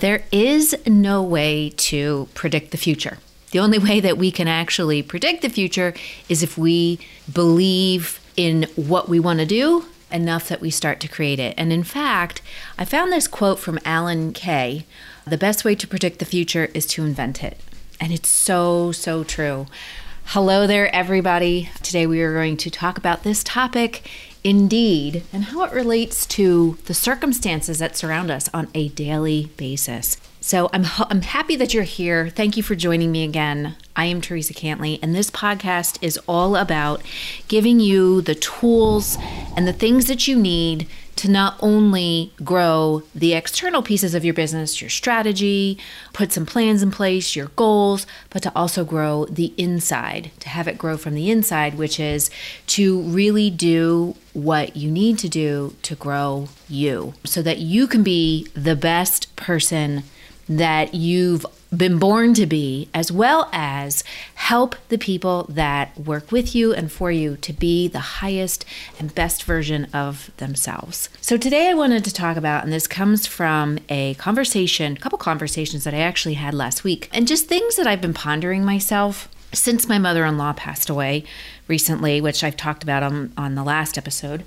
there is no way to predict the future. The only way that we can actually predict the future is if we believe in what we want to do enough that we start to create it. And in fact, I found this quote from Alan Kay The best way to predict the future is to invent it. And it's so, so true. Hello there, everybody. Today we are going to talk about this topic indeed and how it relates to the circumstances that surround us on a daily basis. So I'm I'm happy that you're here. Thank you for joining me again. I am Teresa Cantley and this podcast is all about giving you the tools and the things that you need to not only grow the external pieces of your business, your strategy, put some plans in place, your goals, but to also grow the inside, to have it grow from the inside, which is to really do what you need to do to grow you so that you can be the best person that you've been born to be, as well as help the people that work with you and for you to be the highest and best version of themselves. So, today I wanted to talk about, and this comes from a conversation, a couple conversations that I actually had last week, and just things that I've been pondering myself since my mother in law passed away recently, which I've talked about on, on the last episode,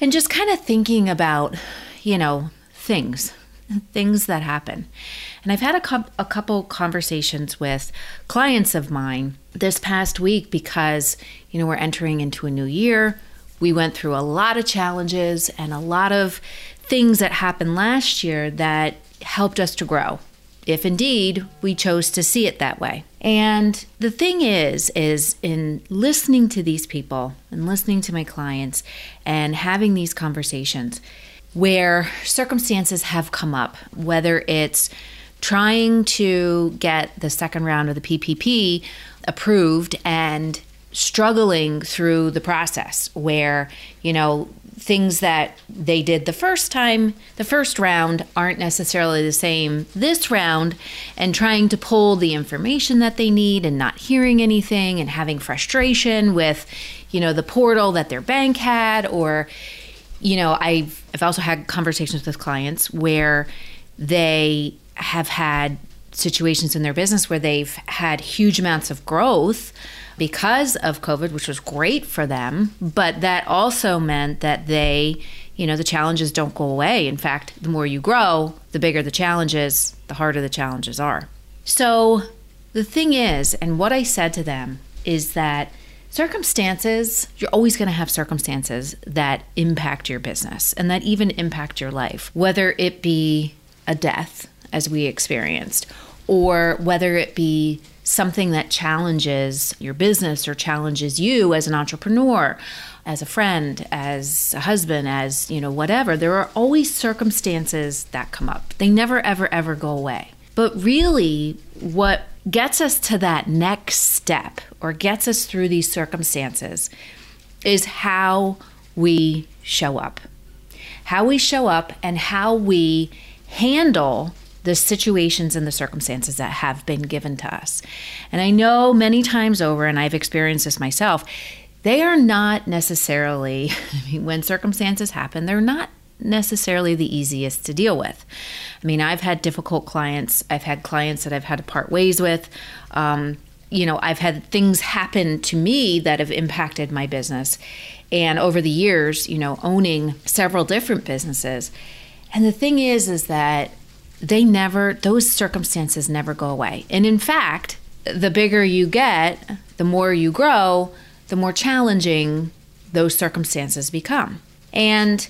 and just kind of thinking about, you know, things things that happen. And I've had a, co- a couple conversations with clients of mine this past week because, you know, we're entering into a new year. We went through a lot of challenges and a lot of things that happened last year that helped us to grow if indeed we chose to see it that way. And the thing is is in listening to these people and listening to my clients and having these conversations where circumstances have come up, whether it's trying to get the second round of the PPP approved and struggling through the process where, you know, things that they did the first time, the first round, aren't necessarily the same this round, and trying to pull the information that they need and not hearing anything and having frustration with, you know, the portal that their bank had or, you know, I've, I've also had conversations with clients where they have had situations in their business where they've had huge amounts of growth because of COVID, which was great for them. But that also meant that they, you know, the challenges don't go away. In fact, the more you grow, the bigger the challenges, the harder the challenges are. So the thing is, and what I said to them is that Circumstances, you're always going to have circumstances that impact your business and that even impact your life, whether it be a death, as we experienced, or whether it be something that challenges your business or challenges you as an entrepreneur as a friend as a husband as you know whatever there are always circumstances that come up they never ever ever go away but really what gets us to that next step or gets us through these circumstances is how we show up. How we show up and how we handle the situations and the circumstances that have been given to us. And I know many times over, and I've experienced this myself, they are not necessarily, I mean, when circumstances happen, they're not necessarily the easiest to deal with. I mean, I've had difficult clients. I've had clients that I've had to part ways with. Um, you know, I've had things happen to me that have impacted my business. And over the years, you know, owning several different businesses. And the thing is, is that they never, those circumstances never go away. And in fact, the bigger you get, the more you grow, the more challenging those circumstances become. And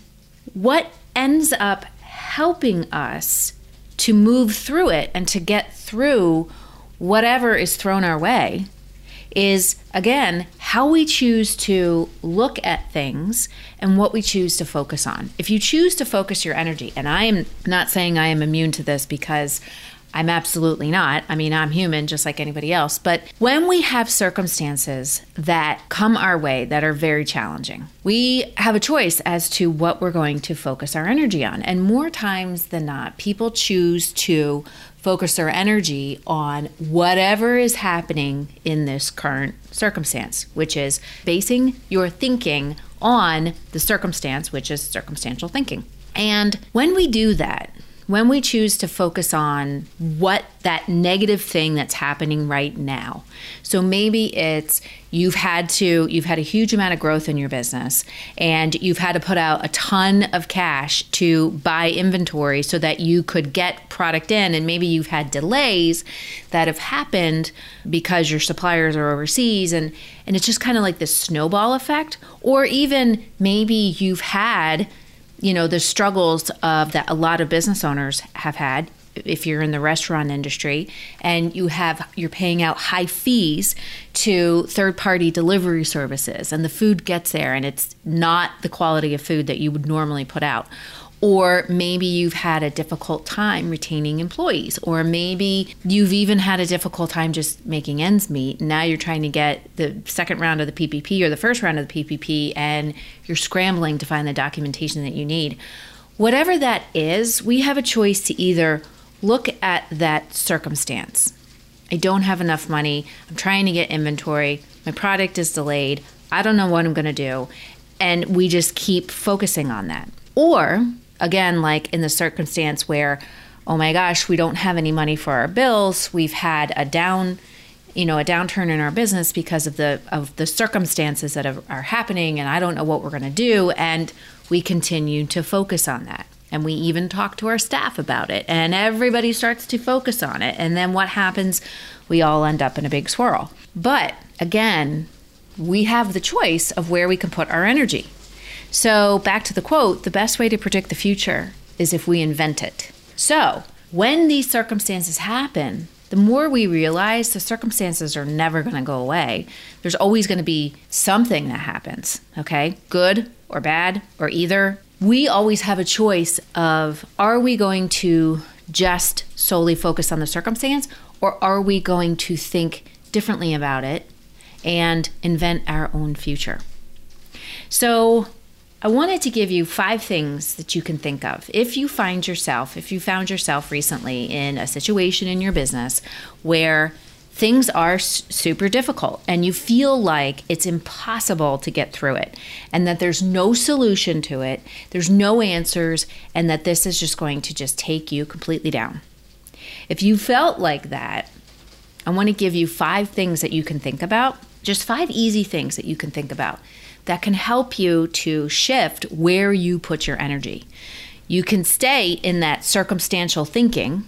what ends up helping us to move through it and to get through whatever is thrown our way is again how we choose to look at things and what we choose to focus on. If you choose to focus your energy, and I am not saying I am immune to this because I'm absolutely not. I mean, I'm human just like anybody else. But when we have circumstances that come our way that are very challenging, we have a choice as to what we're going to focus our energy on. And more times than not, people choose to focus their energy on whatever is happening in this current circumstance, which is basing your thinking on the circumstance, which is circumstantial thinking. And when we do that, when we choose to focus on what that negative thing that's happening right now. So maybe it's you've had to you've had a huge amount of growth in your business and you've had to put out a ton of cash to buy inventory so that you could get product in and maybe you've had delays that have happened because your suppliers are overseas and and it's just kind of like this snowball effect or even maybe you've had you know the struggles of that a lot of business owners have had if you're in the restaurant industry and you have you're paying out high fees to third party delivery services and the food gets there and it's not the quality of food that you would normally put out or maybe you've had a difficult time retaining employees, or maybe you've even had a difficult time just making ends meet. Now you're trying to get the second round of the PPP or the first round of the PPP, and you're scrambling to find the documentation that you need. Whatever that is, we have a choice to either look at that circumstance. I don't have enough money. I'm trying to get inventory. My product is delayed. I don't know what I'm going to do. And we just keep focusing on that. Or again, like in the circumstance where, oh my gosh, we don't have any money for our bills, we've had a down you know a downturn in our business because of the of the circumstances that are, happening and i don't know what we're going to do and we continue to focus on that. And we even talk to our staff about it and everybody starts to focus on it and then what happens? We all end up in a big swirl. But again we have the choice of where we can put our energy so, back to the quote the best way to predict the future is if we invent it. So, when these circumstances happen, the more we realize the circumstances are never going to go away, there's always going to be something that happens, okay? Good or bad or either. We always have a choice of are we going to just solely focus on the circumstance or are we going to think differently about it and invent our own future? So, I wanted to give you five things that you can think of. If you find yourself, if you found yourself recently in a situation in your business where things are super difficult and you feel like it's impossible to get through it and that there's no solution to it, there's no answers, and that this is just going to just take you completely down. If you felt like that, I want to give you five things that you can think about, just five easy things that you can think about that can help you to shift where you put your energy. You can stay in that circumstantial thinking,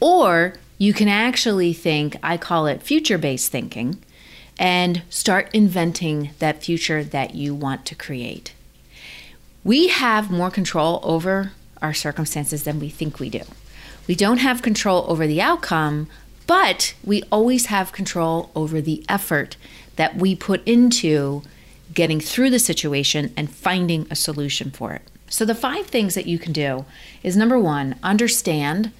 or you can actually think, I call it future based thinking, and start inventing that future that you want to create. We have more control over our circumstances than we think we do. We don't have control over the outcome, but we always have control over the effort that we put into getting through the situation and finding a solution for it. So, the five things that you can do is number one, understand,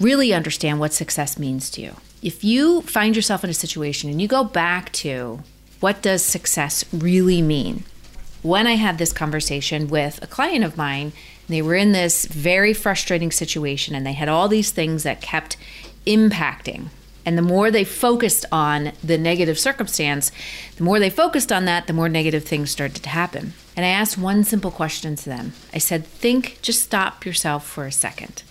really understand what success means to you. If you find yourself in a situation and you go back to what does success really mean? When I had this conversation with a client of mine, they were in this very frustrating situation and they had all these things that kept impacting and the more they focused on the negative circumstance, the more they focused on that, the more negative things started to happen. And I asked one simple question to them. I said, Think, just stop yourself for a second.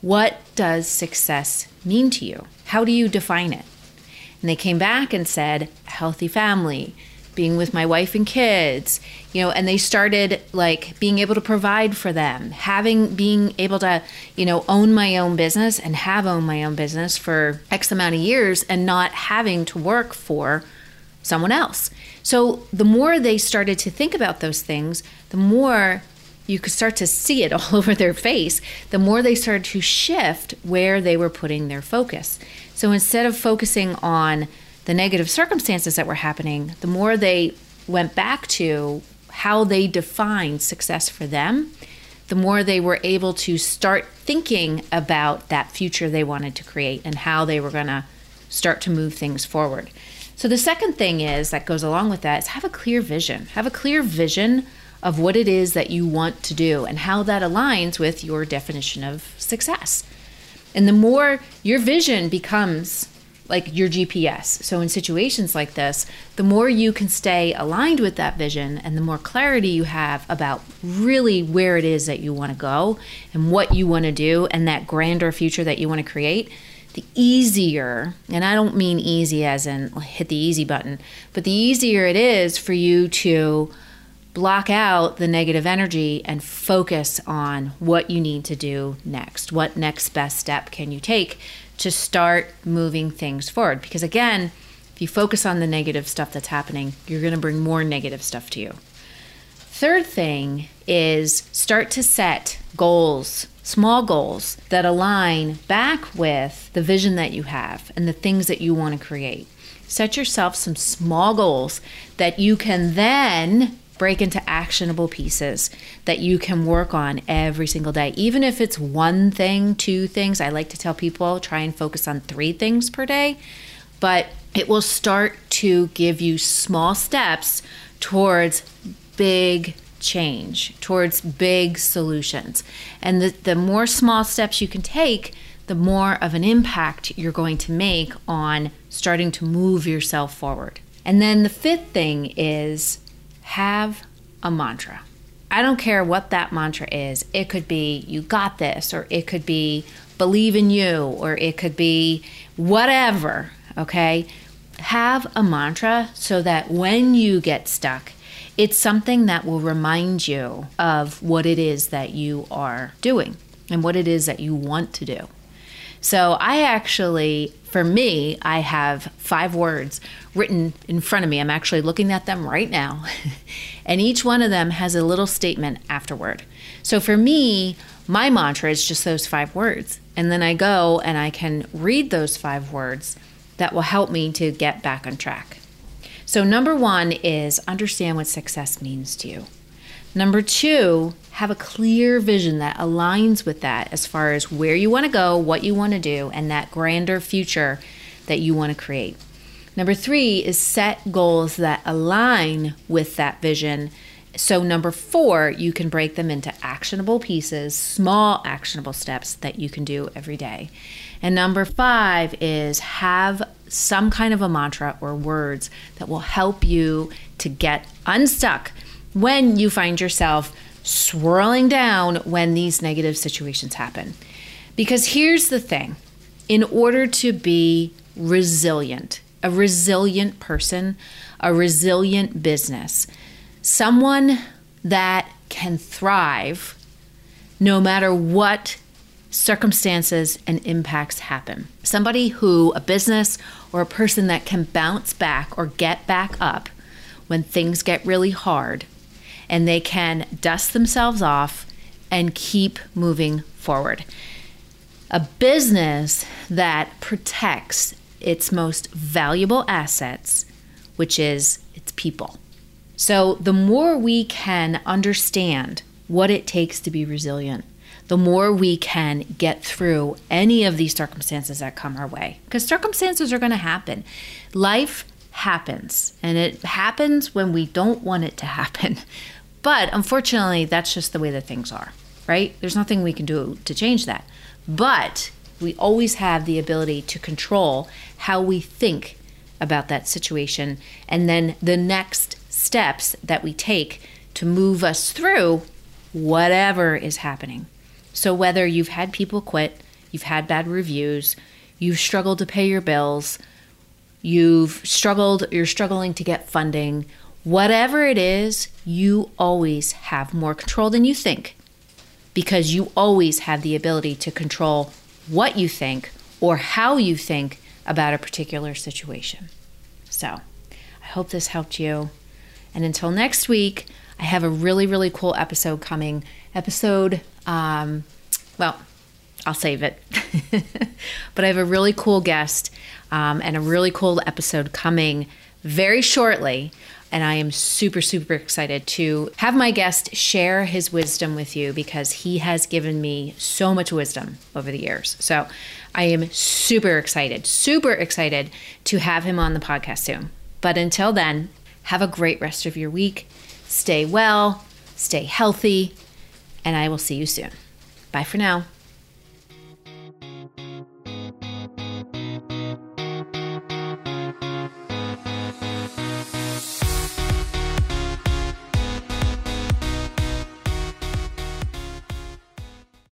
What does success mean to you? How do you define it? And they came back and said, a healthy family, being with my wife and kids, you know, and they started like being able to provide for them, having being able to, you know, own my own business and have owned my own business for X amount of years and not having to work for someone else. So the more they started to think about those things, the more you could start to see it all over their face, the more they started to shift where they were putting their focus. So instead of focusing on the negative circumstances that were happening, the more they went back to how they defined success for them, the more they were able to start thinking about that future they wanted to create and how they were going to start to move things forward. So, the second thing is that goes along with that is have a clear vision. Have a clear vision of what it is that you want to do and how that aligns with your definition of success. And the more your vision becomes like your GPS. So, in situations like this, the more you can stay aligned with that vision and the more clarity you have about really where it is that you want to go and what you want to do and that grander future that you want to create, the easier, and I don't mean easy as in hit the easy button, but the easier it is for you to block out the negative energy and focus on what you need to do next. What next best step can you take to start moving things forward. Because again, if you focus on the negative stuff that's happening, you're going to bring more negative stuff to you. Third thing is start to set goals, small goals that align back with the vision that you have and the things that you want to create. Set yourself some small goals that you can then break into actionable pieces that you can work on every single day. Even if it's one thing, two things, I like to tell people try and focus on three things per day, but it will start to give you small steps towards big change, towards big solutions. And the, the more small steps you can take, the more of an impact you're going to make on starting to move yourself forward. And then the fifth thing is have a mantra. I don't care what that mantra is. It could be, you got this, or it could be, believe in you, or it could be whatever, okay? Have a mantra so that when you get stuck, it's something that will remind you of what it is that you are doing and what it is that you want to do. So I actually, for me, I have five words written in front of me. I'm actually looking at them right now. and each one of them has a little statement afterward. So for me, my mantra is just those five words. And then I go and I can read those five words that will help me to get back on track. So, number one is understand what success means to you. Number two, have a clear vision that aligns with that as far as where you want to go, what you want to do, and that grander future that you want to create. Number three is set goals that align with that vision. So, number four, you can break them into actionable pieces, small actionable steps that you can do every day. And number five is have some kind of a mantra or words that will help you to get unstuck when you find yourself swirling down when these negative situations happen. Because here's the thing in order to be resilient, a resilient person, a resilient business, someone that can thrive no matter what circumstances and impacts happen. Somebody who, a business or a person that can bounce back or get back up when things get really hard and they can dust themselves off and keep moving forward. A business that protects its most valuable assets, which is its people. So, the more we can understand what it takes to be resilient, the more we can get through any of these circumstances that come our way. Because circumstances are going to happen. Life happens, and it happens when we don't want it to happen. But unfortunately, that's just the way that things are, right? There's nothing we can do to change that. But we always have the ability to control how we think about that situation and then the next steps that we take to move us through whatever is happening. So, whether you've had people quit, you've had bad reviews, you've struggled to pay your bills, you've struggled, you're struggling to get funding, Whatever it is, you always have more control than you think because you always have the ability to control what you think or how you think about a particular situation. So, I hope this helped you. And until next week, I have a really, really cool episode coming. Episode, um, well, I'll save it. but I have a really cool guest um, and a really cool episode coming very shortly. And I am super, super excited to have my guest share his wisdom with you because he has given me so much wisdom over the years. So I am super excited, super excited to have him on the podcast soon. But until then, have a great rest of your week. Stay well, stay healthy, and I will see you soon. Bye for now.